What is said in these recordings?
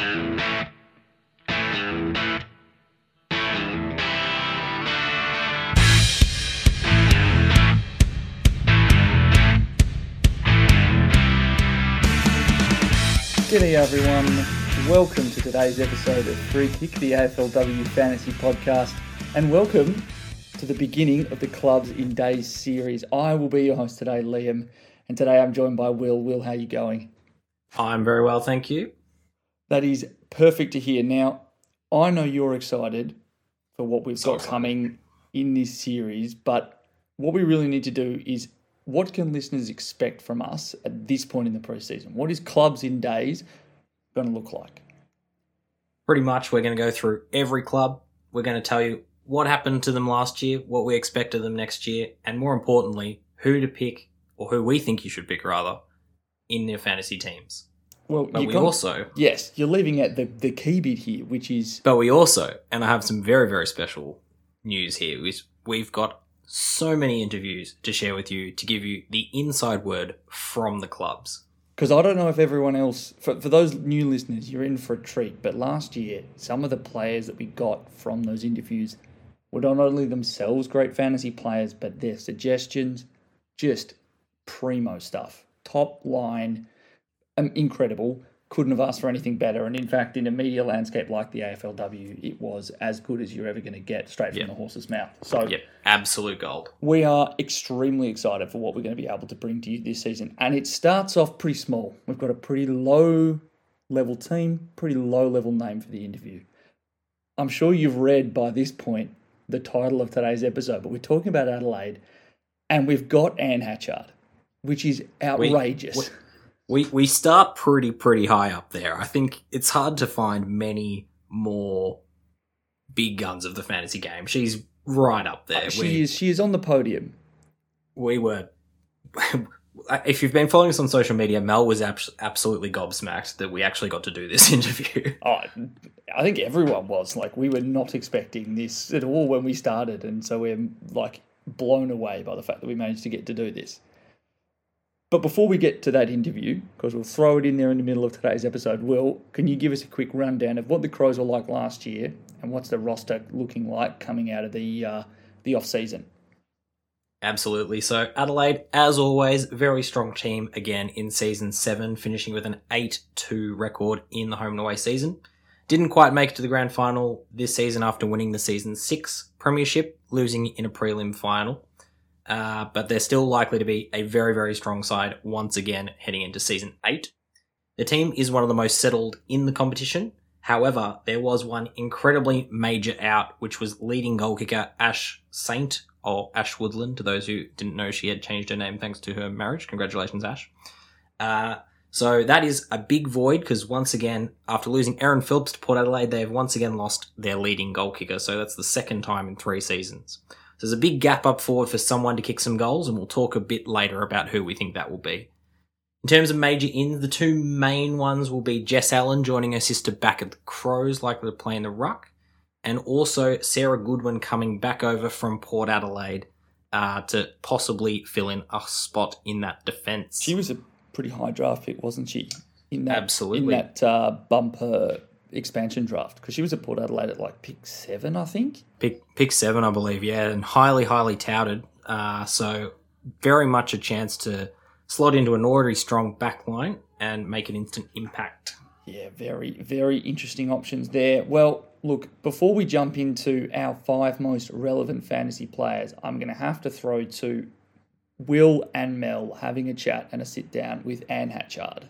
G'day everyone, welcome to today's episode of Free Kick, the AFLW Fantasy Podcast, and welcome to the beginning of the Clubs in Days series. I will be your host today, Liam, and today I'm joined by Will. Will, how are you going? I'm very well, thank you. That is perfect to hear. Now, I know you're excited for what we've So got coming in this series, but what we really need to do is what can listeners expect from us at this point in the preseason? What is Clubs in Days going to look like? Pretty much, we're going to go through every club. We're going to tell you what happened to them last year, what we expect of them next year, and more importantly, who to pick, or who we think you should pick rather, in their fantasy teams. Well, But we got- also, Yes, you're leaving out the, the key bit here, which is but we also, and I have some very, very special news here, is we've got so many interviews to share with you to give you the inside word from the clubs. because I don't know if everyone else, for, for those new listeners, you're in for a treat. But last year, some of the players that we got from those interviews were not only themselves great fantasy players, but their suggestions just primo stuff. Top line, Um, incredible. Couldn't have asked for anything better. And in fact, in a media landscape like the AFLW, it was as good as you're ever going to get straight from Yeah. the horse's mouth. So Yep, absolute gold. we are extremely excited for what we're going to be able to bring to you this season. And it starts off pretty small. We've got a pretty low level team, pretty low level name for the interview. I'm sure you've read by this point the title of today's episode, but we're talking about Adelaide and we've got Anne Hatchard, which is outrageous. we- We we we start pretty pretty high up there. I think it's hard to find many more big guns of the fantasy game. She's right up there. she we, is she is on the podium. we were. if you've been following us on social media, Mel was abs- absolutely gobsmacked that we actually got to do this interview. Oh, I think everyone was like we were not expecting this at all when we started, and so we're like blown away by the fact that we managed to get to do this. But before we get to that interview, because we'll throw it in there in the middle of today's episode, Will, can you give us a quick rundown of what the Crows were like last year and what's the roster looking like coming out of the uh, the off season? Absolutely. So Adelaide, as always, very strong team again in season seven, finishing with an eight-two record in the home and away season. Didn't quite make it to the grand final this season after winning the season six premiership, losing in a prelim final. Uh, but they're still likely to be a very, very strong side once again heading into season eight. The team is one of the most settled in the competition. However, there was one incredibly major out, which was leading goal kicker Ash Saint, or Ash Woodland, to those who didn't know she had changed her name thanks to her marriage. Congratulations, Ash. Uh, so that is a big void because once again, after losing Erin Phillips to Port Adelaide, they have once again lost their leading goal kicker. So that's the second time in three seasons. There's a big gap up forward for someone to kick some goals, and we'll talk a bit later about who we think that will be. In terms of major ins, the two main ones will be Jess Allen joining her sister back at the Crows, likely to play in the ruck, and also Sarah Goodwin coming back over from Port Adelaide uh, to possibly fill in a spot in that defence. She was a pretty high draft pick, wasn't she? In that, Absolutely. In that uh, bumper expansion draft, because she was at Port Adelaide at like pick seven, I think. pick pick seven, I believe, yeah, and highly, highly touted. Uh, so very much a chance to slot into an already strong back line and make an instant impact. Yeah, very, very interesting options there. Well, look, before we jump into our five most relevant fantasy players, I'm going to have to throw to Will and Mel having a chat and a sit down with Anne Hatchard.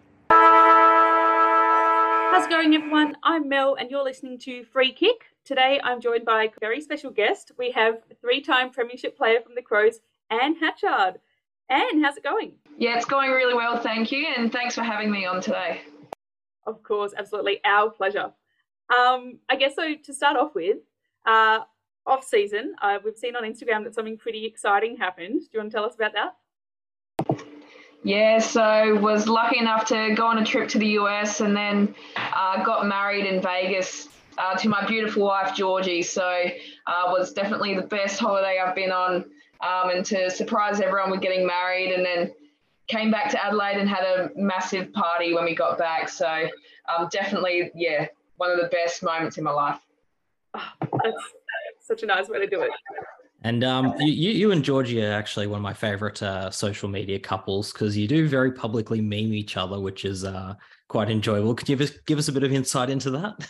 How's it going, everyone? I'm Mel, and you're listening to Free Kick. Today, I'm joined by a very special guest. We have three-time Premiership player from the Crows, Anne Hatchard. Anne, how's it going? Yeah, it's going really well, thank you, and thanks for having me on today. Of course, absolutely, our pleasure. Um, I guess so. To start off with, uh, off season, uh, we've seen on Instagram that something pretty exciting happened. Do you want to tell us about that? Yeah, so was lucky enough to go on a trip to the US and then uh, got married in Vegas uh, to my beautiful wife Georgie. So uh, was definitely the best holiday I've been on, um, and to surprise everyone with getting married and then came back to Adelaide and had a massive party when we got back. So um, definitely, yeah, one of the best moments in my life. Oh, that's such a nice way to do it. And um, you, you and Georgie are actually one of my favorite uh, social media couples because you do very publicly meme each other, which is uh, quite enjoyable. Could you give us, give us a bit of insight into that?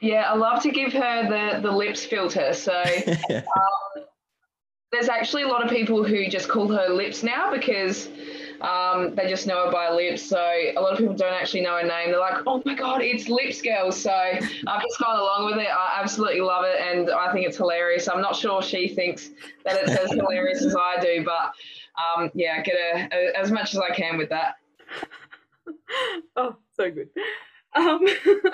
Yeah, I love to give her the the lips filter. So um, there's actually a lot of people who just call her lips now because um, they just know her by lips. So a lot of people don't actually know her name. They're like, oh my God, it's Lips Girl. So I've just gone along with it. I absolutely love it. And I think it's hilarious. I'm not sure she thinks that it's as hilarious as I do, but um, yeah, get a, a, as much as I can with that. oh, so good. Um,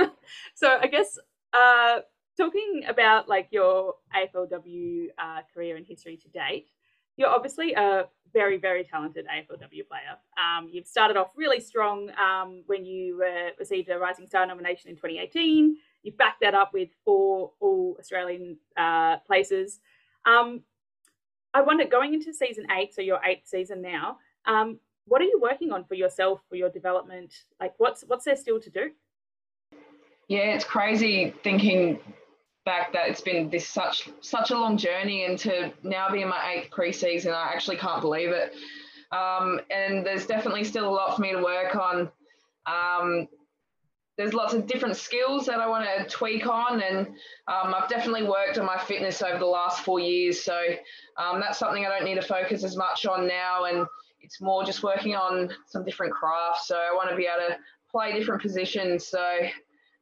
so I guess uh, talking about like your AFLW uh, career and history to date, you're obviously a very, very talented AFLW player. Um, you've started off really strong um, when you uh, received a Rising Star nomination in 2018. You've backed that up with four All Australian uh, places. Um, I wonder, going into season eight, so your eighth season now, um, what are you working on for yourself for your development? Like, what's what's there still to do? Yeah, it's crazy thinking back that it's been this such such a long journey and to now be in my eighth preseason, I actually can't believe it. Um, and there's definitely still a lot for me to work on. Um, there's lots of different skills that I want to tweak on, and um, I've definitely worked on my fitness over the last four years. So um, that's something I don't need to focus as much on now, and it's more just working on some different crafts. So I want to be able to play different positions. So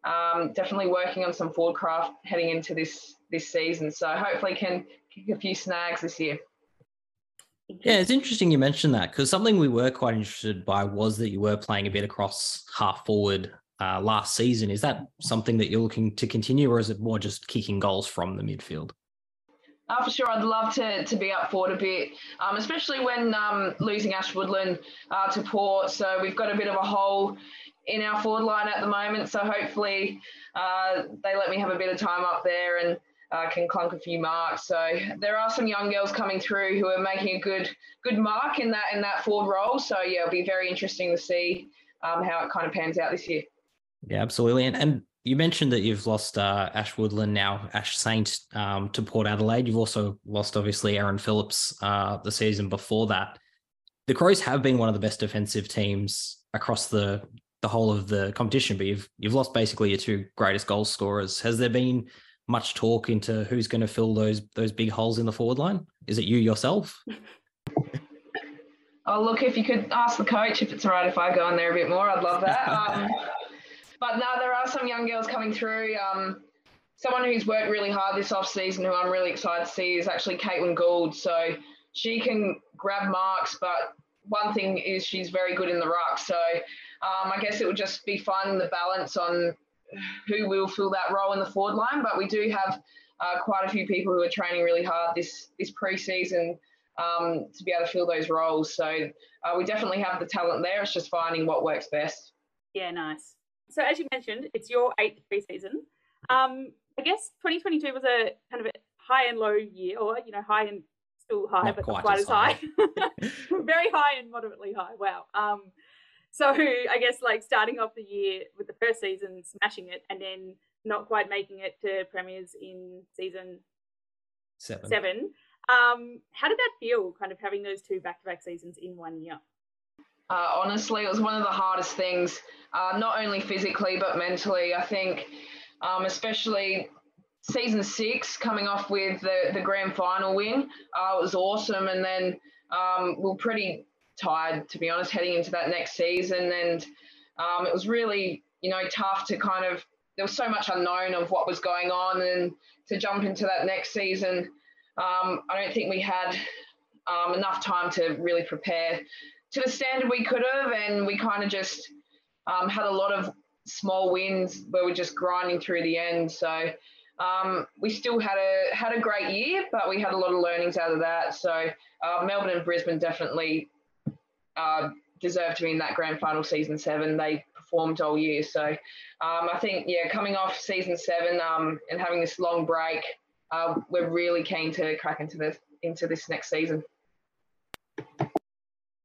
um, definitely working on some forward craft heading into this this season. So hopefully can kick a few snags this year. Yeah, it's interesting you mentioned that because something we were quite interested by was that you were playing a bit across half forward uh, last season. Is that something that you're looking to continue, or is it more just kicking goals from the midfield? Uh, for sure, I'd love to, to be up forward a bit, um, especially when um, losing Ash Woodland uh, to Port. So we've got a bit of a hole in our forward line at the moment. So hopefully uh, they let me have a bit of time up there and uh, can clunk a few marks. So there are some young girls coming through who are making a good good mark in that in that forward role. So yeah, it'll be very interesting to see um, how it kind of pans out this year. Yeah, absolutely. And and you mentioned that you've lost uh, Ash Woodland now, Ash Saint um, to Port Adelaide. You've also lost obviously Erin Phillips uh, the season before that. The Crows have been one of the best defensive teams across the the whole of the competition, but you've you've lost basically your two greatest goal scorers. Has there been much talk into who's going to fill those those big holes in the forward line? Is it you yourself? oh, look, if you could ask the coach if it's all right if I go in there a bit more, I'd love that. Um, but now there are some young girls coming through. Um, someone who's worked really hard this off season, who I'm really excited to see, is actually Caitlin Gould. So she can grab marks, but one thing is she's very good in the ruck. So um, I guess it would just be finding the balance on who will fill that role in the forward line. But we do have uh, quite a few people who are training really hard this this preseason um, to be able to fill those roles. So uh, we definitely have the talent there. It's just finding what works best. Yeah, nice. So as you mentioned, it's your eighth preseason. Um, I guess 2022 was a kind of a high and low year, or you know, high and still high, not but not quite as high. high. Very high and moderately high. Wow. Um, so I guess like starting off the year with the first season smashing it and then not quite making it to premiers in season seven. Seven. Um, how did that feel, kind of having those two back-to-back seasons in one year? Uh, honestly, it was one of the hardest things, uh, not only physically but mentally. I think, um, especially season six, coming off with the, the grand final win, uh, it was awesome. And then um, we are pretty tired, to be honest, heading into that next season. And um, it was really, you know, tough to kind of, there was so much unknown of what was going on. And to jump into that next season, um, I don't think we had um, enough time to really prepare to the standard we could have. And we kind of just um, had a lot of small wins where we're just grinding through the end. So, um, we still had a had a great year, but we had a lot of learnings out of that. So uh, Melbourne and Brisbane definitely uh, deserve to be in that grand final season seven. They performed all year. So um, I think, yeah, coming off season seven um, and having this long break, uh, we're really keen to crack into this into this next season.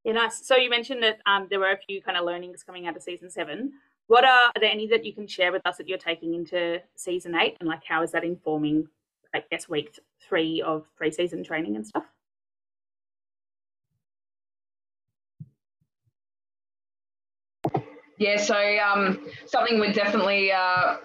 Yeah, nice. So you mentioned that um, there were a few kind of learnings coming out of season seven. What are, are there any that you can share with us that you're taking into season eight, and like how is that informing, I guess, week three of pre-season training and stuff? Yeah, so um, something we definitely uh,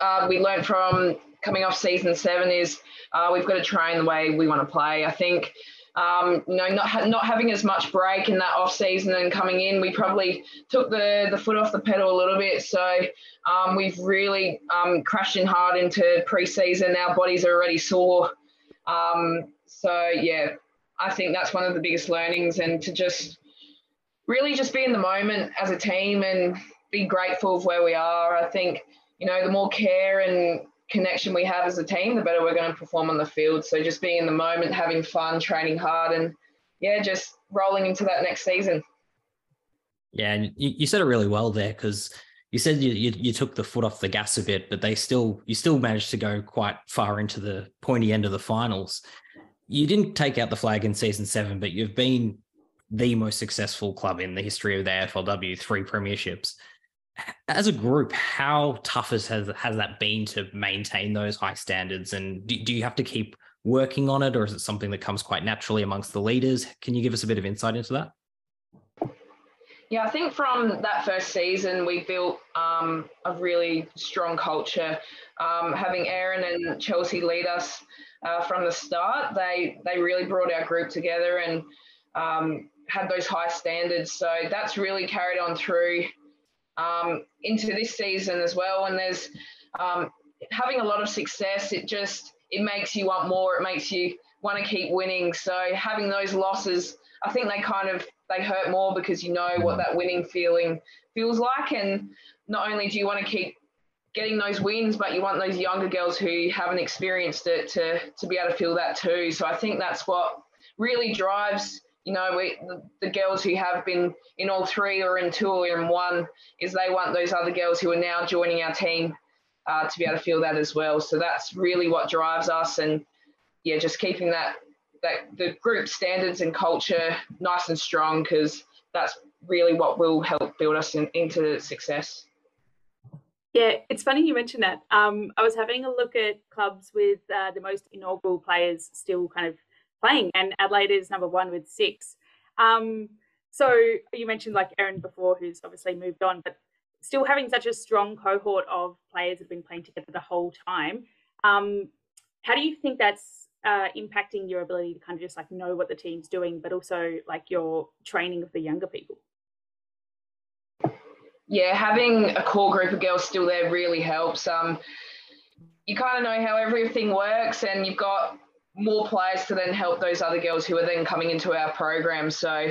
uh, we learned from coming off season seven is uh, we've got to train the way we want to play. I think um, you know, not ha- not having as much break in that off season and coming in, we probably took the the foot off the pedal a little bit. So um, we've really um, crashed in hard into preseason. Our bodies are already sore. Um, so yeah, I think that's one of the biggest learnings, and to just really just be in the moment as a team and be grateful of where we are. I think you know the more care and connection we have as a team, the better we're going to perform on the field. So just being in the moment, having fun, training hard, and yeah, just rolling into that next season. Yeah, and you, you said it really well there because you said you, you, you took the foot off the gas a bit, but they still you still managed to go quite far into the pointy end of the finals. You didn't take out the flag in season seven, but you've been the most successful club in the history of the AFLW, three premierships as a group, how tough has has that been to maintain those high standards? And do, do you have to keep working on it, or is it something that comes quite naturally amongst the leaders? Can you give us a bit of insight into that? Yeah, I think from that first season, we built um, a really strong culture. Um, having Erin and Chelsea lead us uh, from the start, they they really brought our group together and um, had those high standards. So that's really carried on through um, into this season as well. And there's um, having a lot of success. It just it makes you want more. It makes you want to keep winning. So having those losses, I think they kind of they hurt more because you know what that winning feeling feels like. And not only do you want to keep getting those wins, but you want those younger girls who haven't experienced it to to be able to feel that too. So I think that's what really drives you know, we, the, girls who have been in all three or in two or in one, is they want those other girls who are now joining our team uh, to be able to feel that as well. So that's really what drives us, and yeah, just keeping that that the group standards and culture nice and strong because that's really what will help build us in, into success. Yeah, it's funny you mentioned that. Um, I was having a look at clubs with uh, the most inaugural players still kind of playing, and Adelaide is number one with six. Um, so you mentioned like Erin before, who's obviously moved on, but still having such a strong cohort of players that have been playing together the whole time. Um, how do you think that's uh, impacting your ability to kind of just like know what the team's doing, but also like your training of the younger people? Yeah, having a core group of girls still there really helps. Um, you kind of know how everything works, and you've got more players to then help those other girls who are then coming into our program. So,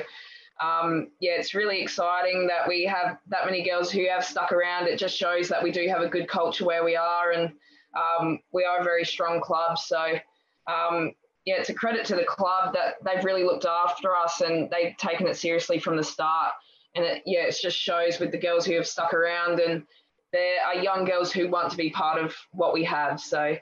um, yeah, it's really exciting that we have that many girls who have stuck around. It just shows that we do have a good culture where we are, and um, we are a very strong club. So, um, yeah, it's a credit to the club that they've really looked after us and they've taken it seriously from the start. And it, yeah, it just shows with the girls who have stuck around, and there are young girls who want to be part of what we have. So,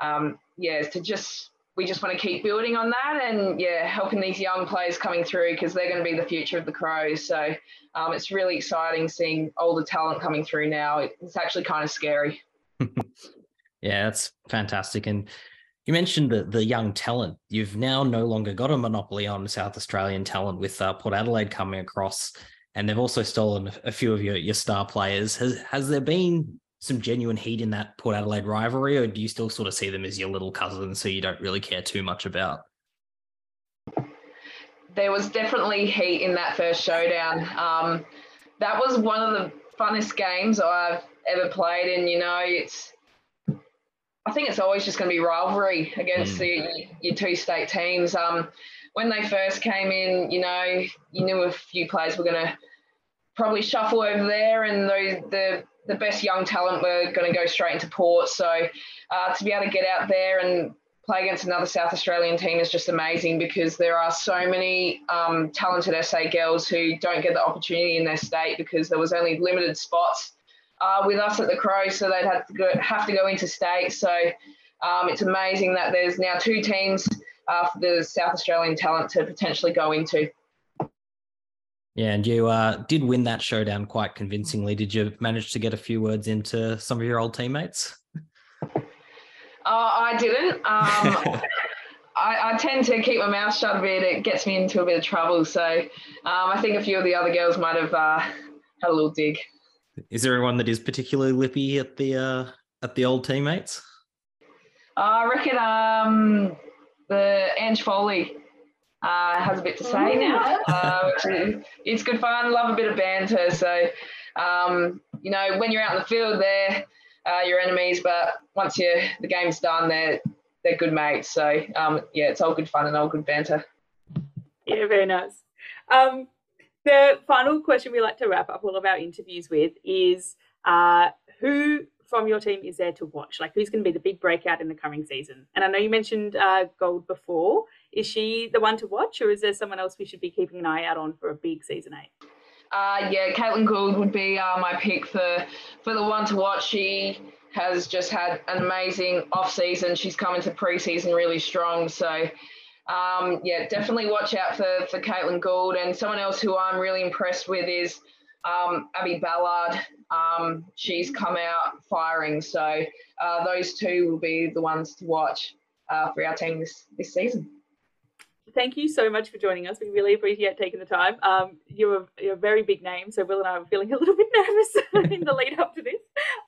um, yeah, to just we just want to keep building on that and yeah, helping these young players coming through because they're going to be the future of the Crows. So um, it's really exciting seeing all the talent coming through now. It's actually kind of scary. yeah, that's fantastic. And you mentioned the the young talent. You've now no longer got a monopoly on South Australian talent with uh, Port Adelaide coming across, and they've also stolen a few of your, your star players. Has has there been some genuine heat in that Port Adelaide rivalry, or do you still sort of see them as your little cousins, so you don't really care too much about? There was definitely heat in that first showdown. Um, that was one of the funnest games I've ever played, and you know, it's. I think it's always just going to be rivalry against mm. the, your two state teams. Um, when they first came in, you know, you knew a few players were going to probably shuffle over there, and those the the best young talent were going to go straight into Port. So uh, to be able to get out there and play against another South Australian team is just amazing because there are so many um, talented SA girls who don't get the opportunity in their state because there was only limited spots uh, with us at the Crows, so they'd have to go, have to go into state. So um, it's amazing that there's now two teams uh, for the South Australian talent to potentially go into. Yeah, and you uh, did win that showdown quite convincingly. Did you manage to get a few words into some of your old teammates? Uh, I didn't. Um, I, I, tend to keep my mouth shut a bit. It gets me into a bit of trouble. So um, I think a few of the other girls might have uh, had a little dig. Is there anyone that is particularly lippy at the uh, at the old teammates? Uh, I reckon um, the Ange Foley uh, has a bit to say now. Uh, it's good fun. Love a bit of banter. So, um, you know, when you're out in the field, they're uh, your enemies, but once you the game's done, they're they're good mates. So, um, yeah, it's all good fun and all good banter. Yeah, very nice. Um, the final question we like to wrap up all of our interviews with is uh, who from your team is there to watch? Like, who's going to be the big breakout in the coming season? And I know you mentioned uh, Gould before. Is she the one to watch, or is there someone else we should be keeping an eye out on for a big season eight? Uh, yeah, Caitlin Gould would be uh, my pick for for the one to watch. She has just had an amazing off season. She's come into preseason really strong. So um, yeah, definitely watch out for for Caitlin Gould and someone else who I'm really impressed with is um, Abby Ballard. Um, she's come out firing. So uh, those two will be the ones to watch uh, for our team this this season thank you so much for joining us. We really appreciate taking the time. Um, you're, a, you're a very big name, so Will and I were feeling a little bit nervous in the lead up to this.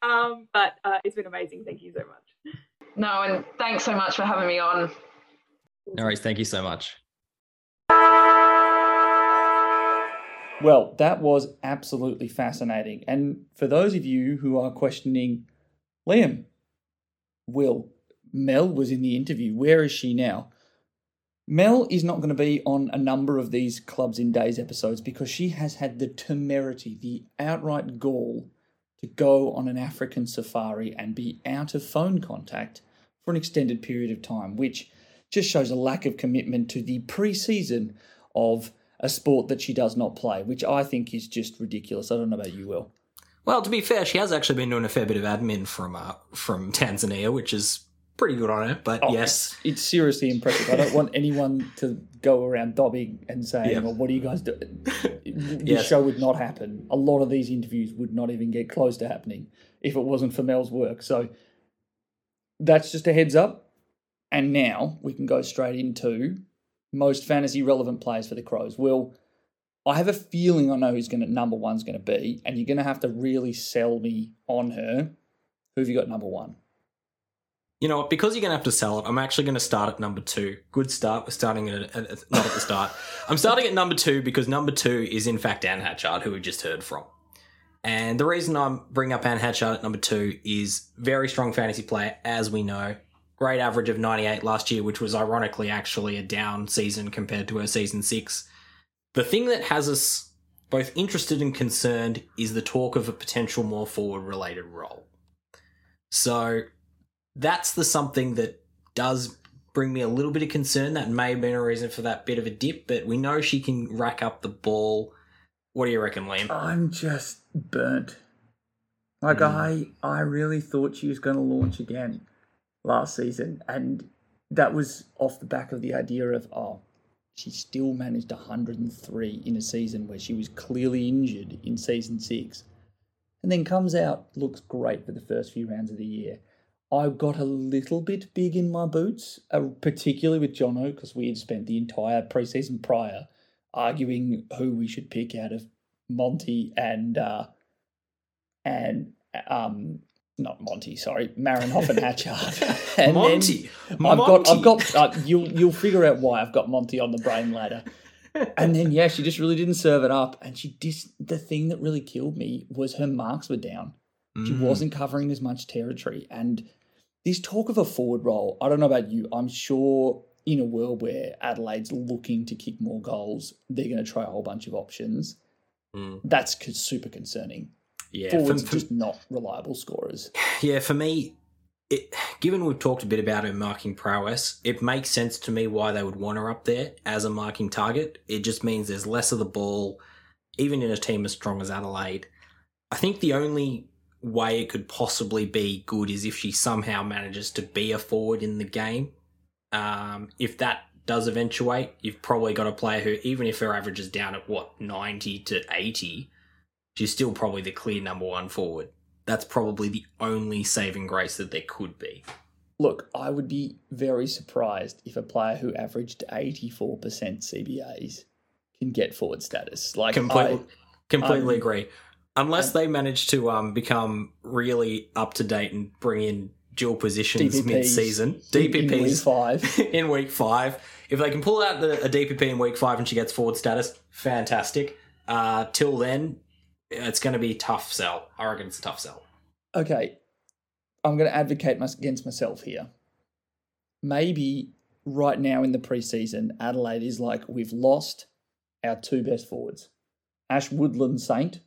Um, but uh, it's been amazing. Thank you so much. No, and thanks so much for having me on. No worries. Thank you so much. Well, that was absolutely fascinating. And for those of you who are questioning, Liam, Will, Mel was in the interview. Where is she now? Mel is not going to be on a number of these Clubs in Days episodes because she has had the temerity, the outright gall to go on an African safari and be out of phone contact for an extended period of time, which just shows a lack of commitment to the pre season of a sport that she does not play, which I think is just ridiculous. I don't know about you, Will. Well, to be fair, she has actually been doing a fair bit of admin from uh, from Tanzania, which is pretty good on it. But oh, yes, it's, it's, seriously impressive. I don't want anyone to go around dobbing and saying, "Well, what are you guys doing?" This yes. show would not happen. A lot of these interviews would not even get close to happening if it wasn't for Mel's work. So that's just a heads up. And now we can go straight into most fantasy relevant players for the Crows. Will I have a feeling I know who's going to number one's going to be, and you're going to have to really sell me on her. Who have you got number one? You know what? Because you're going to have to sell it, I'm actually going to start at number two. Good start. We're starting at, at, at not at the start. I'm starting at number two because number two is in fact Anne Hatchard, who we just heard from. And the reason I'm bringing up Anne Hatchard at number two is very strong fantasy player, as we know. Great average of 98 last year, which was ironically actually a down season compared to her season six. The thing that has us both interested and concerned is the talk of a potential more forward related role. So that's the something that does bring me a little bit of concern. That may have been a reason for that bit of a dip, but we know she can rack up the ball. What do you reckon, Liam? I'm just burnt. Like mm. I, I really thought she was going to launch again last season, and that was off the back of the idea of oh, she still managed 103 in a season where she was clearly injured in season six, and then comes out looks great for the first few rounds of the year I got a little bit big in my boots, uh, particularly with Jono, because we had spent the entire preseason prior arguing who we should pick out of Monty and uh, and um not Monty, sorry, Marinoff and Hatchard. and Monty, I've got I've got uh, you'll you'll figure out why I've got Monty on the brain ladder. and then yeah, she just really didn't serve it up, and she dis. The thing that really killed me was her marks were down. She mm. wasn't covering as much territory, and this talk of a forward role, I don't know about you. I'm sure in a world where Adelaide's looking to kick more goals, they're going to try a whole bunch of options. Mm. That's super concerning. Yeah, forwards for, for, just not reliable scorers. Yeah, for me, it, given we've talked a bit about her marking prowess, it makes sense to me why they would want her up there as a marking target. It just means there's less of the ball, even in a team as strong as Adelaide. I think the only way it could possibly be good is if she somehow manages to be a forward in the game. Um, if that does eventuate, you've probably got a player who, even if her average is down at what, 90 to 80, she's still probably the clear number one forward. That's probably the only saving grace that there could be. Look, I would be very surprised if a player who averaged 84% CBAs can get forward status. Like completely, I, completely um, agree. Unless they manage to um, become really up to date and bring in dual positions mid season, in- in week DPPs five. in week five. If they can pull out the, a DPP in week five and she gets forward status, fantastic. Uh, till then, it's going to be tough sell. I reckon it's a tough sell. okay, I'm going to advocate against myself here. Maybe right now in the preseason, Adelaide is like, we've lost our two best forwards, Ash Woodland Saint,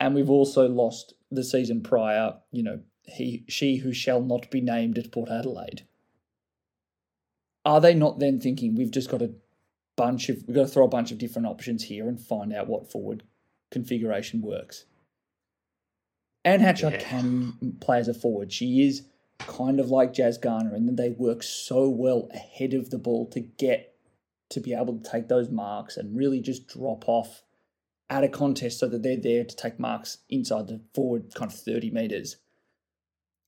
and we've also lost the season prior, you know, he she who shall not be named at Port Adelaide. Are they not then thinking we've just got a bunch of we've got to throw a bunch of different options here and find out what forward configuration works? Anne Hatchard Yeah. can play as a forward. She is kind of like Jazz Garner, and then they work so well ahead of the ball to get to be able to take those marks and really just drop off at a contest so that they're there to take marks inside the forward kind of 30 meters.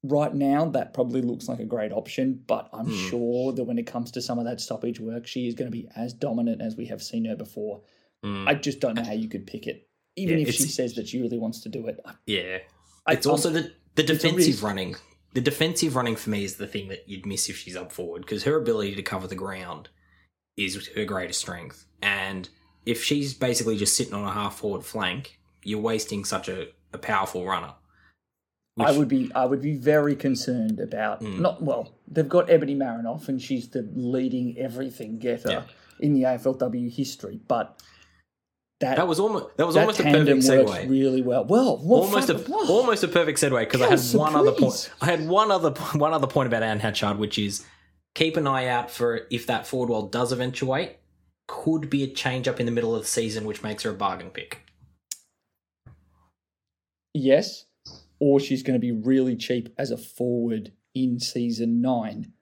Right now, that probably looks like a great option, but I'm Hmm. sure that when it comes to some of that stoppage work, she is going to be as dominant as we have seen her before. Mm, I just don't know how you could pick it. Even Yeah, if she says that she really wants to do it. Yeah. I- It's also the, the defensive running. The defensive running for me is the thing that you'd miss if she's up forward because her ability to cover the ground is her greatest strength. And if she's basically just sitting on a half forward flank, you're wasting such a, a powerful runner. I would be I would be very concerned about Mm. not well, they've got Ebony Marinoff and she's the leading everything getter Yeah. in the AFLW history, but that That was almost that was that almost a perfect segue. really well. Well, what almost a fuck- almost a perfect segue because I had Kelsey, one other point. I had one other one other point about Anne Hatchard, which is keep an eye out for if that forward wall does eventuate. Could be a change up in the middle of the season, which makes her a bargain pick. yes, or she's going to be really cheap as a forward in season nine,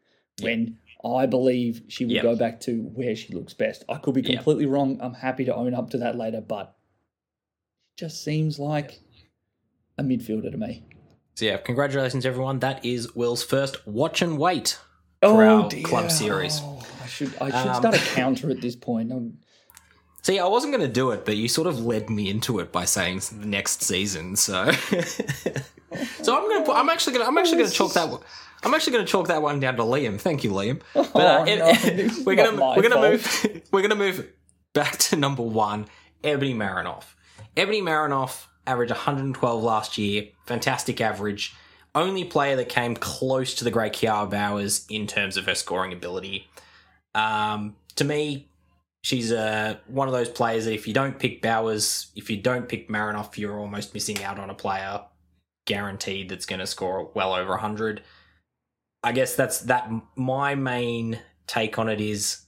when I believe she will Yep. go back to where she looks best. I could be Yep. completely wrong. I'm happy to own up to that later, but it just seems like a midfielder to me. So yeah, congratulations everyone. That is Will's first watch and wait. for oh, our club series. Oh, should I should Um, start a counter at this point. Um, See, I wasn't going to do it, but you sort of led me into it by saying the next season. So, so I'm going to. I'm actually going. to I'm actually going to chalk that. one- I'm actually going to chalk that one down to Liam. Thank you, Liam. But uh, Oh, no, this we're gonna we're gonna move we're gonna move back to number one, Ebony Marinoff. Ebony Marinoff averaged 112 last year, fantastic average. Only player that came close to the great Kiara Bowers in terms of her scoring ability. Um, to me, she's uh, one of those players that if you don't pick Bowers, if you don't pick Marinoff, you're almost missing out on a player guaranteed that's going to score well over 100. I guess that's that. My main take on it is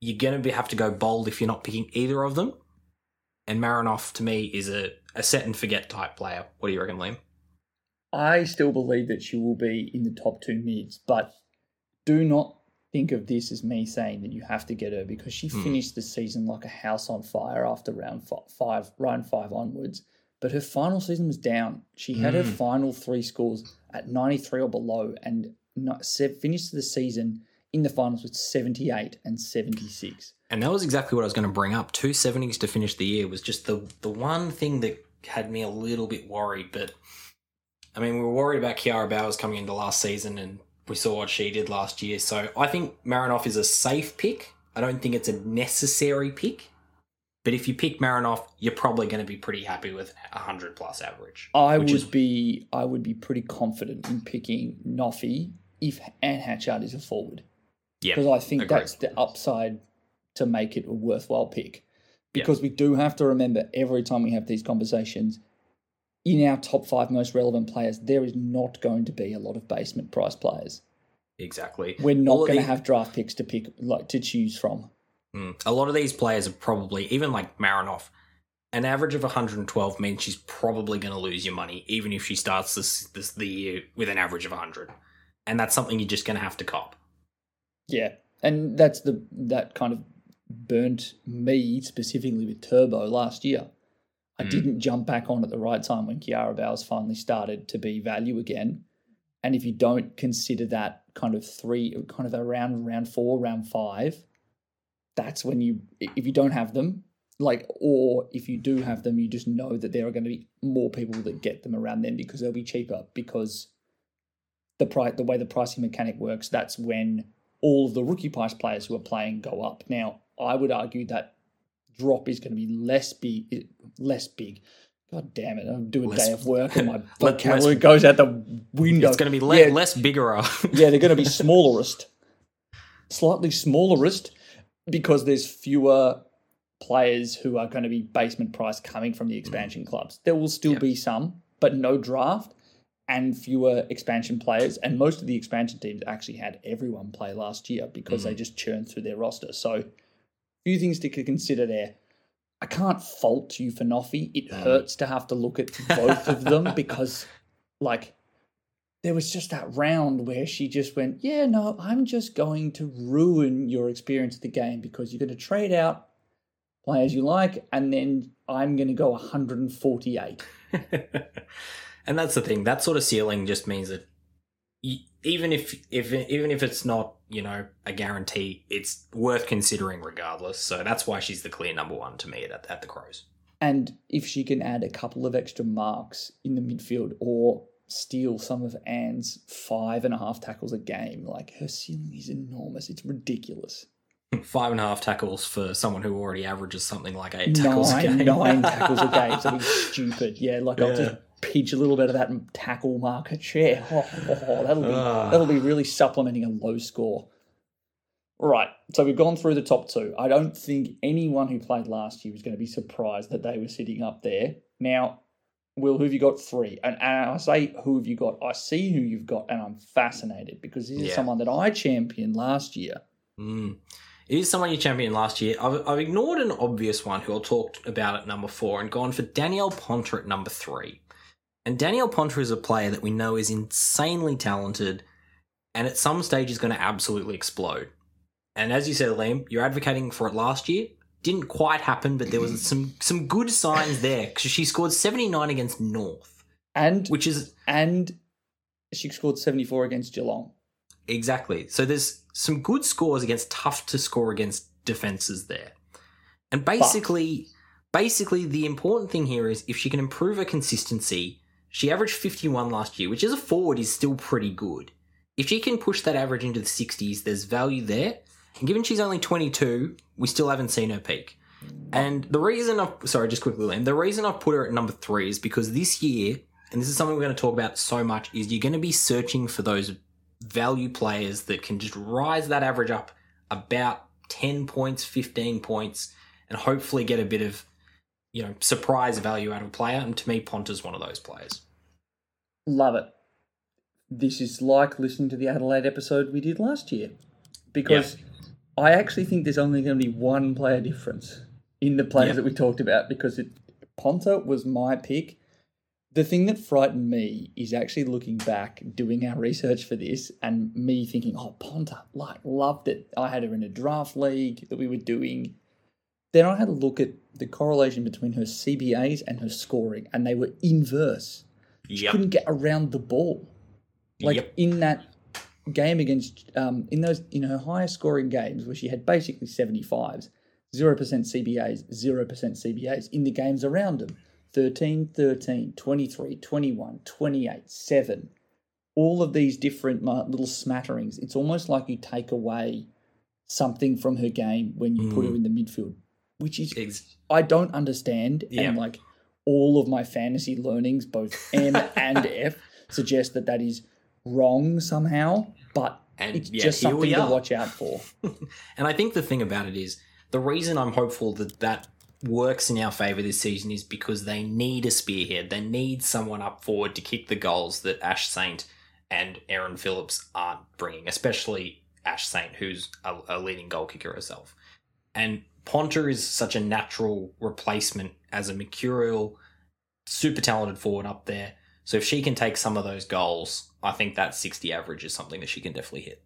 you're going to have to go bold if you're not picking either of them. And Marinoff to me is a, a set and forget type player. What do you reckon, Liam? I still believe that she will be in the top two mids, but do not think of this as me saying that you have to get her because she Hmm. finished the season like a house on fire after round fi- five, round five onwards. But her final season was down. She had her Hmm. final three scores at 93 or below and not, finished the season in the finals with 78 and 76. And that was exactly what I was going to bring up. Two seventies to finish the year was just the the one thing that had me a little bit worried. But I mean, we were worried about Kiara Bowers coming into last season, and we saw what she did last year. So I think Marinoff is a safe pick. I don't think it's a necessary pick. But if you pick Marinoff, you're probably going to be pretty happy with a hundred plus average. I would is- be I would be pretty confident in picking Noffy if Anne Hatchard is a forward. Yeah, because I think agreed. that's the upside to make it a worthwhile pick. Because we do have to remember every time we have these conversations, in our top five most relevant players, there is not going to be a lot of basement price players. exactly. We're not going to have draft picks to pick like to choose from. Mm. A lot of these players are probably, even like Marinoff, an average of 112 means she's probably going to lose your money, even if she starts this, this the year with an average of 100. And that's something you're just going to have to cop. Yeah, and that's the that kind of burnt me specifically with Turbo last year. I Mm. didn't jump back on at the right time when Kiara Bowers finally started to be value again. And if you don't consider that kind of three, kind of around round four, round five, that's when you, if you don't have them, like, or if you do have them, you just know that there are going to be more people that get them around then because they'll be cheaper because the price, the way the pricing mechanic works, that's when all of the rookie price players who are playing go up. Now, I would argue that drop is going to be less big, less big. God damn it! I'm doing a Less- day of work and my vocabulary goes out the window. It's going to be le- Yeah, less bigger. yeah, they're going to be smallerest, slightly smallerest, because there's fewer players who are going to be basement price coming from the mm. expansion clubs. There will still Yeah. be some, but no draft and fewer expansion players. And most of the expansion teams actually had everyone play last year because they mm. just churned through their roster. So, few things to consider there. I can't fault you for Noffy. It hurts to have to look at both of them because, like, there was just that round where she just went, Yeah, no, I'm just going to ruin your experience of the game because you're going to trade out players you like, and then I'm going to go 148. and that's the thing. That sort of ceiling just means that y- even if if even if it's not you know a guarantee, it's worth considering regardless. So that's why she's the clear number one to me at, at the Crows. And if she can add a couple of extra marks in the midfield or steal some of Anne's five and a half tackles a game, like her ceiling is enormous. It's ridiculous. Five and a half tackles for someone who already averages something like eight tackles a game. nine tackles a game. That'd stupid. Yeah, like I'll just pinch a little bit of that tackle market share. Oh, that'll be Ah. that'll be really supplementing a low score. Right, so we've gone through the top two. I don't think anyone who played last year was going to be surprised that they were sitting up there. Now, Will, who have you got three? And, and I say who have you got? I see who you've got, and I'm fascinated because this is someone that I championed last year. Mm. It is someone you championed last year. I've, I've ignored an obvious one who I'll talk about at number four and gone for Danielle Ponter at number three. And Danielle Ponter is a player that we know is insanely talented and at some stage is going to absolutely explode. And as you said, Liam, you're advocating for it last year. Didn't quite happen, but there was some some good signs there because she scored 79 against North, And which is and she scored 74 against Geelong. Exactly. So there's some good scores against tough to score against defenses there. And basically basically the important thing here is if she can improve her consistency, she averaged 51 last year, which as a forward is still pretty good. If she can push that average into the 60s, there's value there. And given she's only 22, we still haven't seen her peak. And the reason I've, sorry, just quickly, Liam, the reason I've put her at number three is because this year, and this is something we're going to talk about so much, is you're going to be searching for those value players that can just rise that average up about 10 points, 15 points, and hopefully get a bit of, you know, surprise value out of a player. And to me, Ponter's one of those players. Love it. This is like listening to the Adelaide episode we did last year because I actually think there's only going to be one player difference in the players Yeah. that we talked about because it, Ponter was my pick. The thing that frightened me is actually looking back, doing our research for this, and me thinking, "Oh, Ponter, like loved it." I had her in a draft league that we were doing. Then I had a look at the correlation between her CBAs and her scoring, and they were inverse she Yep. couldn't get around the ball. Like Yep. in that game against, um, in those in her highest scoring games where she had basically seventy fives, zero percent CBAs, zero percent CBAs in the games around them. 13, 13, 23, 21, 28, 7. All of these different little smatterings. It's almost like you take away something from her game when you put her Mm. in the midfield, which is Ex- I don't understand. Yeah. And like all of my fantasy learnings, both M and F, suggest that that is wrong somehow. But And it's yeah, just something to watch out for. And I think the thing about it is the reason I'm hopeful that that works in our favour this season is because they need a spearhead. They need someone up forward to kick the goals that Ash Saint and Erin Phillips aren't bringing, especially Ash Saint, who's a, a leading goal kicker herself. And Ponter is such a natural replacement as a mercurial, super talented forward up there. So if she can take some of those goals, I think that 60 average is something that she can definitely hit.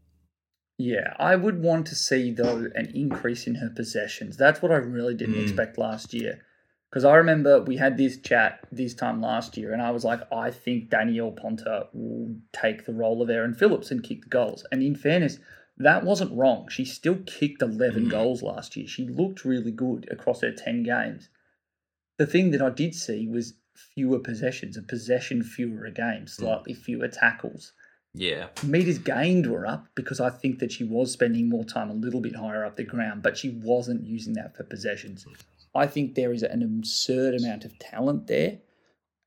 Yeah, I would want to see though an increase in her possessions. That's what I really didn't Mm. expect last year. Because I remember we had this chat this time last year, and I was like, I think Danielle Ponter will take the role of Erin Phillips and kick the goals. And in fairness, that wasn't wrong. She still kicked 11 Mm. goals last year. She looked really good across her 10 games. The thing that I did see was fewer possessions, a possession fewer a game, slightly fewer tackles Yeah. meters gained were up because I think that she was spending more time a little bit higher up the ground, but she wasn't using that for possessions. I think there is an absurd amount of talent there.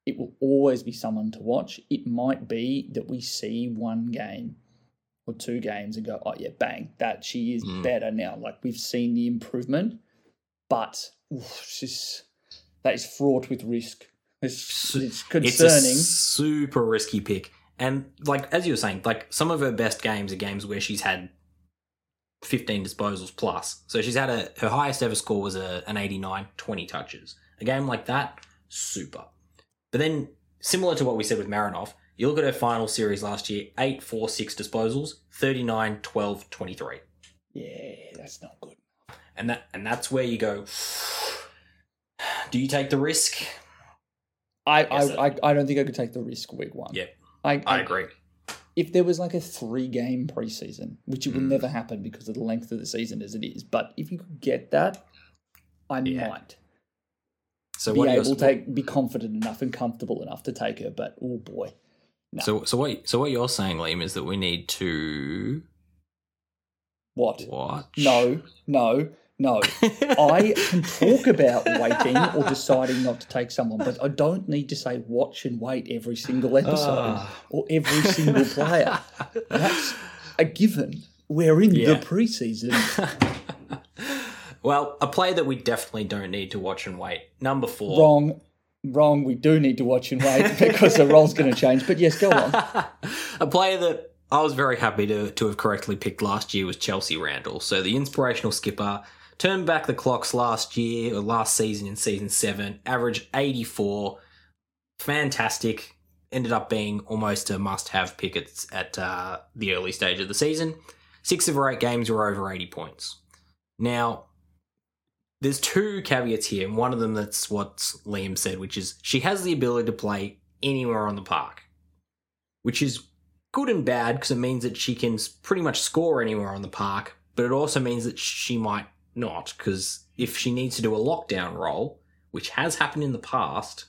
It will always be someone to watch. It might be that we see one game or two games and go, oh, yeah, bang, that she is Mm. better now. Like we've seen the improvement, but oof, she's, that is fraught with risk. It's, it's It's concerning. super risky pick. And like as you were saying, like some of her best games are games where she's had 15 disposals plus. So she's had a her highest ever score was a, an 89, 20 touches. A game like that, super. But then similar to what we said with Marinoff, you look at her final series last year, 8 4 6 disposals, 39 12 23. yeah, that's not good. And that and that's where you go do you take the risk? I, I, I, I don't think I could take the risk week one. Yeah, I, I agree. If there was like a three game preseason, which it will Mm. never happen because of the length of the season as it is, but if you could get that, I Yeah. might So be able to take, be confident enough and comfortable enough to take her. But oh boy, No. So so what so what you're saying, Liam, is that we need to what? watch No, no, no. I can talk about waiting or deciding not to take someone, but I don't need to say watch and wait every single episode Ah. or every single player. That's a given. We're in Yeah. the preseason. well, a play that we definitely don't need to watch and wait. Number four. Wrong, wrong. We do need to watch and wait because the role's going to change. But yes, go on. a player that I was very happy to, to have correctly picked last year was Chelsea Randall. So the inspirational skipper turned back the clocks last year or last season in season seven, averaged 84. Fantastic. Ended up being almost a must have pick at, at uh, the early stage of the season. Six of her eight games were over 80 points. Now, there's two caveats here, and one of them that's what Liam said, which is she has the ability to play anywhere on the park, which is good and bad because it means that she can pretty much score anywhere on the park, but it also means that she might not because if she needs to do a lockdown role, which has happened in the past,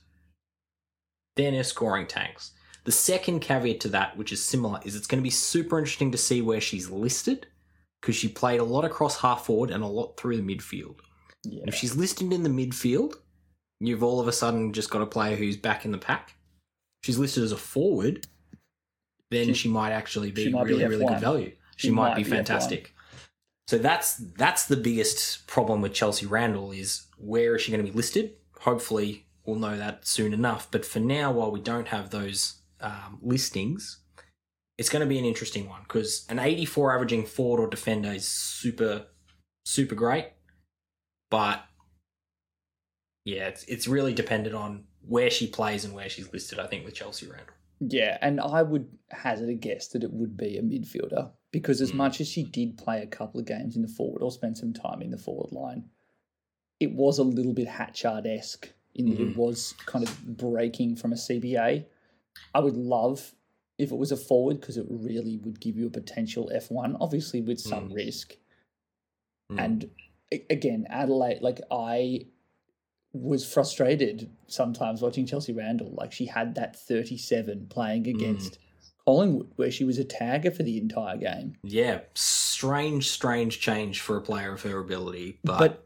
then her scoring tanks. The second caveat to that, which is similar, is it's going to be super interesting to see where she's listed because she played a lot across half forward and a lot through the midfield. Yeah. And if she's listed in the midfield, you've all of a sudden just got a player who's back in the pack. If she's listed as a forward, then She- she, might actually be might be really, really good value. She, She might, might be be F1. fantastic. So that's that's the biggest problem with Chelsea Randall is where is she going to be listed? Hopefully, we'll know that soon enough. But for now, while we don't have those um, listings, it's going to be an interesting one because an 84 averaging forward or defender is super, super great. But yeah, it's, it's really dependent on where she plays and where she's listed, I think, with Chelsea Randall. Yeah, and I would hazard a guess that it would be a midfielder because as Mm. much as she did play a couple of games in the forward or spend some time in the forward line, it was a little bit Hatchard esque in that it Mhm. was kind of breaking from a CBA. I would love if it was a forward because it really would give you a potential F1, obviously with some Mm. risk. Mm. And again, Adelaide, like I was frustrated sometimes watching Chelsea Randall. Like she had that 37 playing Mm. against Collingwood, where she was a tagger for the entire game. Yeah, strange, strange change for a player of her ability. But, But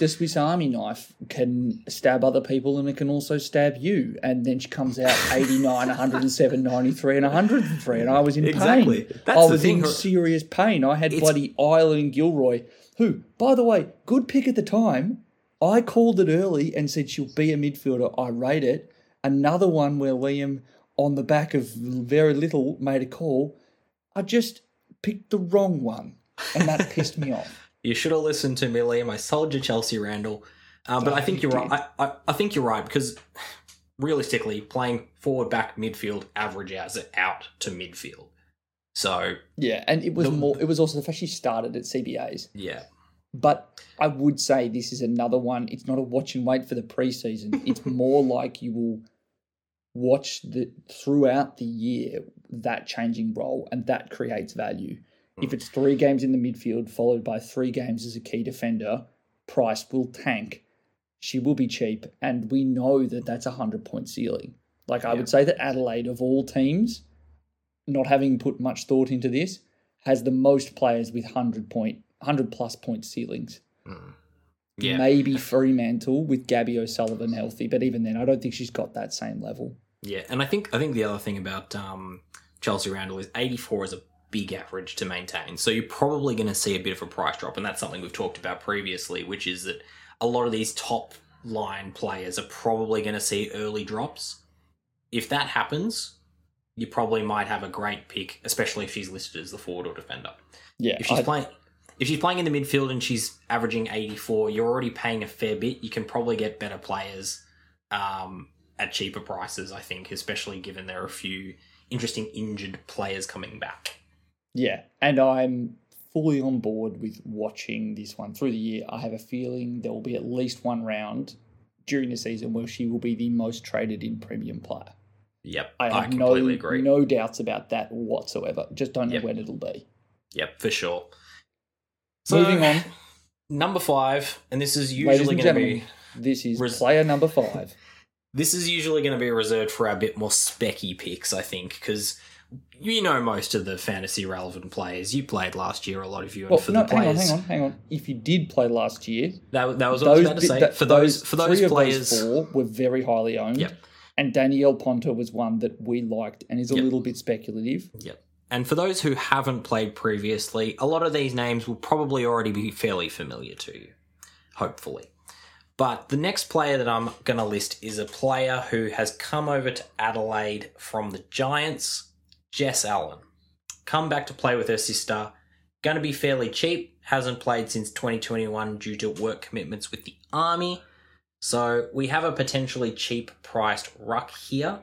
the Swiss Army knife can stab other people and it can also stab you. And then she comes out 89, 107, 93, and 103. And I was in Exactly. pain. That's I the was in serious pain. I had It's- bloody Island and Gilroy, who, by the way, good pick at the time. I called it early and said she'll be a midfielder. I rate it. Another one where Liam, on the back of very little, made a call. I just picked the wrong one. And that pissed me off. you should have listened to me, Liam. I sold you Chelsea Randall. Um, but Oh, I think you you're right. I, I, I think you're right because realistically, playing forward, back, midfield, average as it out to midfield. So Yeah, and it was The- more. It was also the fact she started at CBAs. yeah, But I would say this is another one. It's not a watch and wait for the preseason. It's more like you will watch the throughout the year that changing role, and that creates value. If mm. it's three games in the midfield followed by three games as a key defender, price will tank. She will be cheap, and we know that that's a hundred point ceiling. Like I Yeah. would say that Adelaide of all teams, not having put much thought into this, has the most players with hundred point, hundred plus point ceilings. yeah, Maybe Fremantle with Gabby O'Sullivan healthy, but even then, I don't think she's got that same level. yeah. And I think I think the other thing about um, Chelsea Randall is 84 is a big average to maintain. So you're probably going to see a bit of a price drop, and that's something we've talked about previously, which is that a lot of these top line players are probably going to see early drops. If that happens, you probably might have a great pick, especially if she's listed as the forward or defender. Yeah, If she's I- playing if she's playing in the midfield and she's averaging 84, you're already paying a fair bit. You can probably get better players um, at cheaper prices, I think, especially given there are a few interesting injured players coming back. Yeah, and I'm fully on board with watching this one through the year. I have a feeling there will be at least one round during the season where she will be the most traded in premium player. Yep, I I, completely no agree. no doubts about that whatsoever. Just don't know Yep. when it'll be. Yep, for sure. Moving on, Number five, and this is usually going to be this is res- player number five. this is usually going to be reserved for our bit more specky picks, I think, because you know most of the fantasy relevant players. You played last year, a lot of you, and Well, for no, the hang on, hang on, hang on. If you did play last year, That, that was what I was about to say. that- for those for those players, those four were very highly owned. Yep. And Danielle Ponter was one that we liked and is a Yep. little bit speculative. Yep. And for those who haven't played previously, a lot of these names will probably already be fairly familiar to you, hopefully. But the next player that I'm going to list is a player who has come over to Adelaide from the Giants, Jess Allan. Come back to play with her sister. Going to be fairly cheap. Hasn't played since 2021 due to work commitments with the Army. So we have a potentially cheap priced ruck here.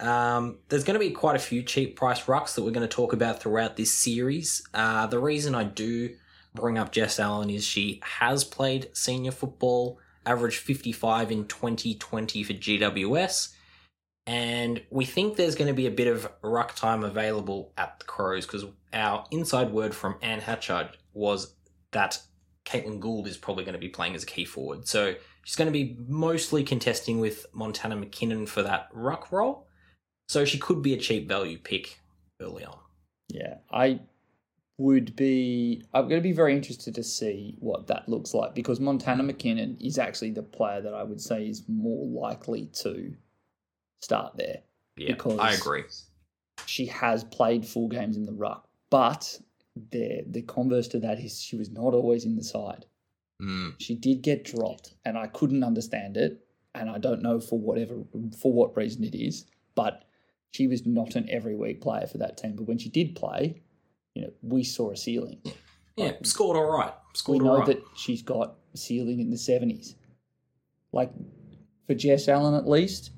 Um, there's going to be quite a few cheap price rucks that we're going to talk about throughout this series. Uh, the reason I do bring up Jess Allan is she has played senior football, averaged 55 in 2020 for GWS, and we think there's going to be a bit of ruck time available at the Crows because our inside word from Anne Hatchard was that Caitlin Gould is probably going to be playing as a key forward. So she's going to be mostly contesting with Montana McKinnon for that ruck role. So she could be a cheap value pick early on. Yeah, I would be. I'm going to be very interested to see what that looks like because Montana McKinnon is actually the player that I would say is more likely to start there. Yeah, Because- I agree. She has played full games in the ruck, but the the converse to that is she was not always in the side. Mm, She did get dropped, and I couldn't understand it, and I don't know for whatever for what reason it is, but she was not an every week player for that team. But when she did play, you know, we saw a ceiling. yeah, scored all right. Scored we know right. that she's got a ceiling in the seventies. Like for Jess Allan, at least,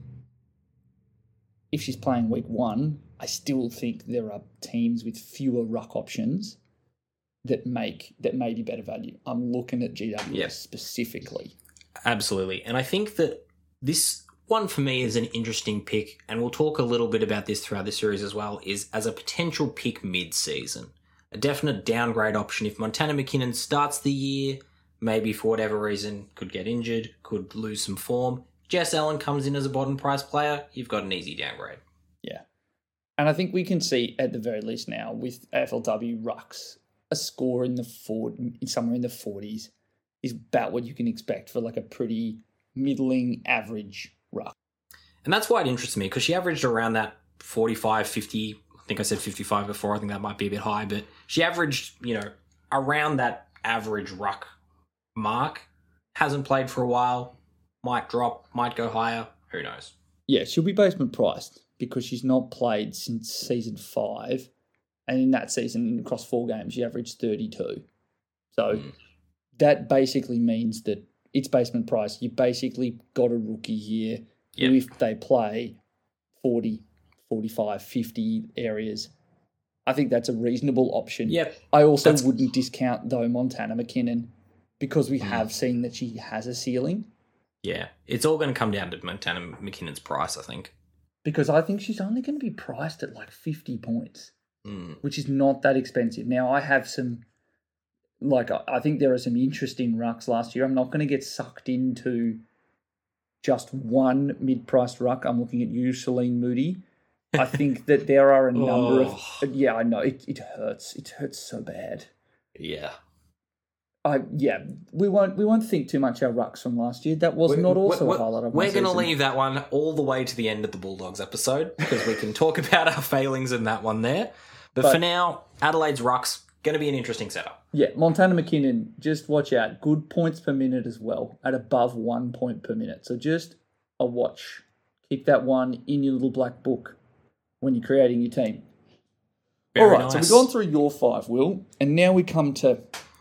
if she's playing week one, I still think there are teams with fewer ruck options that make that may be better value. I'm looking at GWS Yep. specifically. Absolutely. And I think that this one for me is an interesting pick, and we'll talk a little bit about this throughout the series as well, is as a potential pick mid season. A definite downgrade option if Montana McKinnon starts the year, maybe for whatever reason, could get injured, could lose some form. Jess Allan comes in as a bottom price player, you've got an easy downgrade. Yeah. And I think we can see at the very least now with AFLW rucks a score in the four, somewhere in the 40s is about what you can expect for like a pretty middling average ruck. And that's why it interests me because she averaged around that 45, 50. I think I said 55 before. I think that might be a bit high, but she averaged, you know, around that average ruck mark. Hasn't played for a while. Might drop, might go higher. Who knows? Yeah, she'll be basement priced because she's not played since season five. And in that season, across four games, you averaged 32. So Mm. that basically means that it's basement price. You basically got a rookie here Yep. if they play 40, 45, 50 areas, I think that's a reasonable option. Yep. I also That's- wouldn't discount though Montana McKinnon because we Mm. have seen that she has a ceiling. Yeah. It's all going to come down to Montana McKinnon's price, I think. Because I think she's only going to be priced at like fifty points, Mm. which is not that expensive. Now I have some, like I think there are some interesting rucks last year. I'm not going to get sucked into just one mid-priced ruck. I'm looking at you, Celine Moody. I think that there are a number Oh. of yeah. I know it. It hurts. It hurts so bad. Yeah. I yeah, we won't we won't think too much our rucks from last year. That was We're- not also we're- a highlight of We're going to leave that one all the way to the end of the Bulldogs episode because we can talk about our failings in that one there. But, But- for now, Adelaide's rucks going to be an interesting setup. Yeah, Montana McKinnon, just watch out. Good points per minute as well, at above one point per minute. So just a watch. Keep that one in your little black book when you're creating your team. Very All right, so we've gone through your five, Will, and now we come to.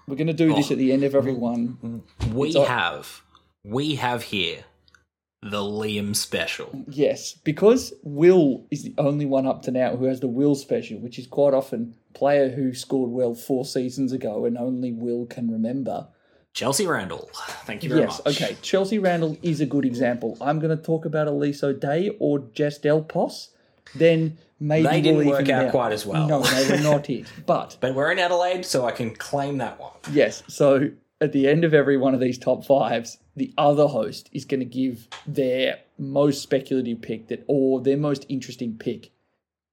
We're going to do this Oh. at the end of everyone. we It's have we have here the Liam special. Yes, because Will is the only one up to now who has the Will special, which is quite often player who scored well four seasons ago and only Will can remember. Chelsea Randall. Thank you very yes, much. Yes, okay. Chelsea Randall is a good example. I'm going to talk about Elise O'Day or Jess Del Pos. Then maybe They didn't we'll work out out. quite as well. No, they were not it. But But we're in Adelaide, so I can claim that one. yes, so at the end of every one of these top fives, the other host is going to give their most speculative pick that, or their most interesting pick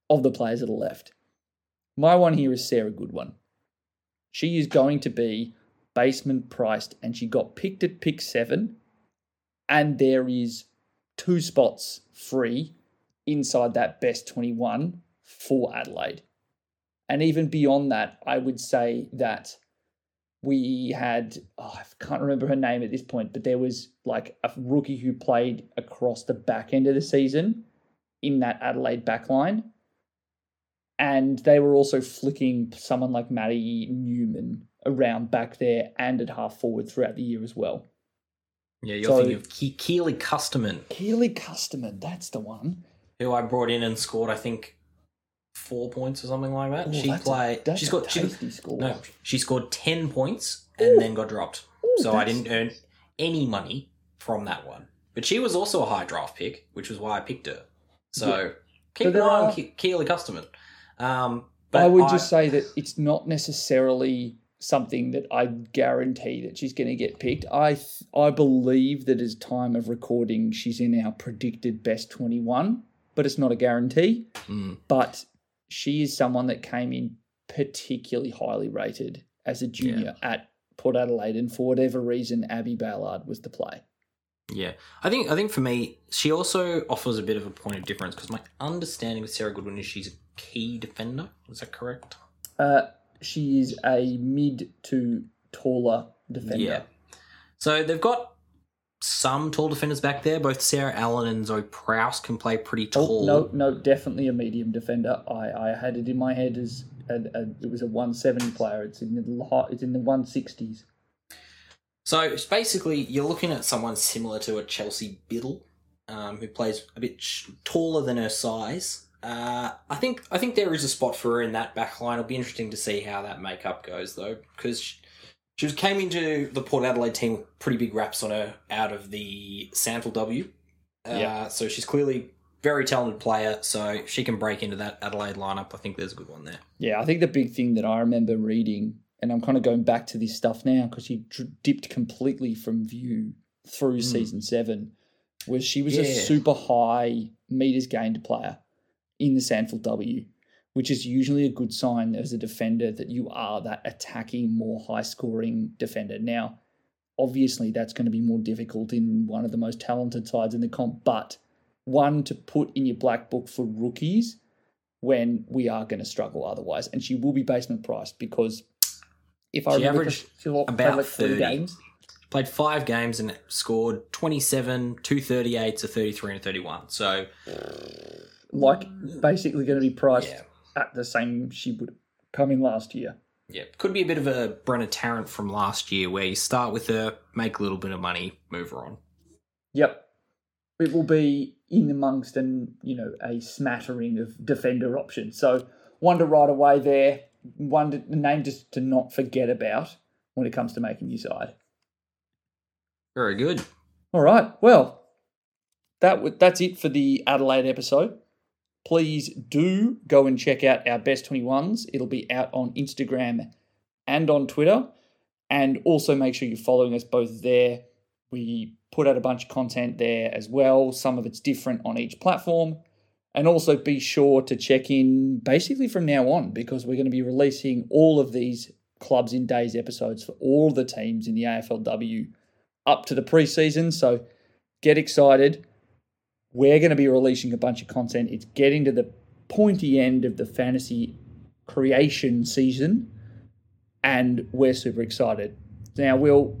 of the players that are left. My one here is Sarah Goodwin. She is going to be basement priced, and she got picked at pick seven, and there is two spots free inside that best 21 for Adelaide. And even beyond that, I would say that we had, oh, I can't remember her name at this point, but there was like a rookie who played across the back end of the season in that Adelaide backline. And they were also flicking someone like Maddie Newman around back there and at half forward throughout the year as well. Yeah, you're So- thinking of Ke- Keeley Kustermann, Keeley Kustermann, that's the one. who I brought in and scored, I think, four points or something like that. Oh, she that's a- played. that's She's a got. She, score. no, she scored ten points and then got dropped. Ooh, so I that's- didn't earn any money from that one. But she was also a high draft pick, which was why I picked her. So keep So an there eye are- on Ke- Keeley Kustermann. Um, but I would just say that it's not necessarily something that I guarantee that she's going to get picked. I th- I believe that as time of recording, she's in our predicted best twenty one, but it's not a guarantee. Mm, But she is someone that came in particularly highly rated as a junior at Port Adelaide, and for whatever reason, Abby Ballard was the play. yeah, I think I think for me, she also offers a bit of a point of difference because my understanding of Sarah Goodwin is she's a key defender. Is that correct? Uh, she is a mid to taller defender. Yeah. So they've got some tall defenders back there. Both Sarah Allan and Zoe Prowse can play pretty Oh, tall. no, no, definitely a medium defender. I, I had it in my head as a, a, it was a 170 player. It's in the it's in the 160s. So it's basically, you're looking at someone similar to a Chelsea Biddell, um, who plays a bit sh- taller than her size. Uh, I think I think there is a spot for her in that back line. It'll be interesting to see how that makeup goes, though, because she, was, came into the Port Adelaide team with pretty big raps on her out of the SANFLW. Uh, Yeah. So she's clearly very talented player. So she can break into that Adelaide lineup, I think there's a good one there. Yeah, I think the big thing that I remember reading, and I'm kind of going back to this stuff now because she dipped completely from view through Mm. season seven, was she was a super high meters gained player in the Sandfield W, which is usually a good sign as a defender that you are that attacking, more high scoring defender. Now, obviously, that's going to be more difficult in one of the most talented sides in the comp, but one to put in your black book for rookies when we are going to struggle otherwise. And she will be basement priced because if I She remember, averaged she about like three 30. games. Played five games and scored 27, 238 to 33 and 31. So, Like basically going to be priced yeah. At the same she would come in last year. Yeah, could be a bit of a Brenna Tarrant from last year where you start with her, make a little bit of money, move her on. Yep. It will be in amongst and you know a smattering of defender options. So one to right away there, one to, name just to not forget about when it comes to making your side. Very good. All right. Well, that w- that's it for the Adelaide episode. Please do go and check out our best 21s. It'll be out on Instagram and on Twitter. And also make sure you're following us both there. We put out a bunch of content there as well. Some of it's different on each platform. And also be sure to check in basically from now on because we're going to be releasing all of these clubs in days episodes for all the teams in the AFLW up to the preseason. So get excited. We're going to be releasing a bunch of content. It's getting to the pointy end of the fantasy creation season, and we're super excited. Now, Will,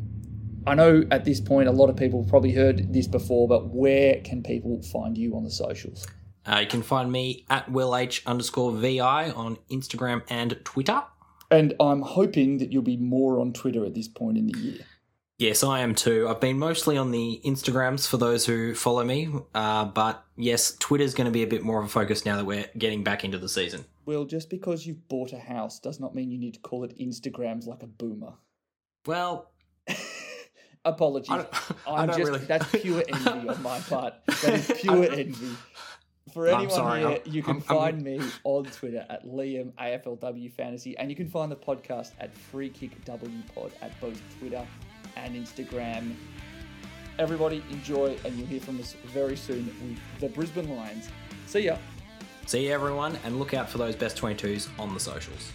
I know at this point a lot of people have probably heard this before, but where can people find you on the socials? Uh, you can find me at Will H underscore VI on Instagram and Twitter. And I'm hoping that you'll be more on Twitter at this point in the year. Yes, I am too. I've been mostly on the Instagrams for those who follow me, uh, but yes, Twitter's going to be a bit more of a focus now that we're getting back into the season. Well, just because you've bought a house does not mean you need to call it Instagrams like a boomer. Well, Apologies. I I'm don't just really- that's pure envy on my part. That is pure envy. For I'm anyone sorry, here, I'm- you can I'm- I'm- find me on Twitter at Liam AFLW Fantasy, and you can find the podcast at Free Kick W Pod at both Twitter and Instagram. Everybody enjoy, and you'll hear from us very soon with the Brisbane Lions. See ya. see you everyone, and look out for those best 22s on the socials.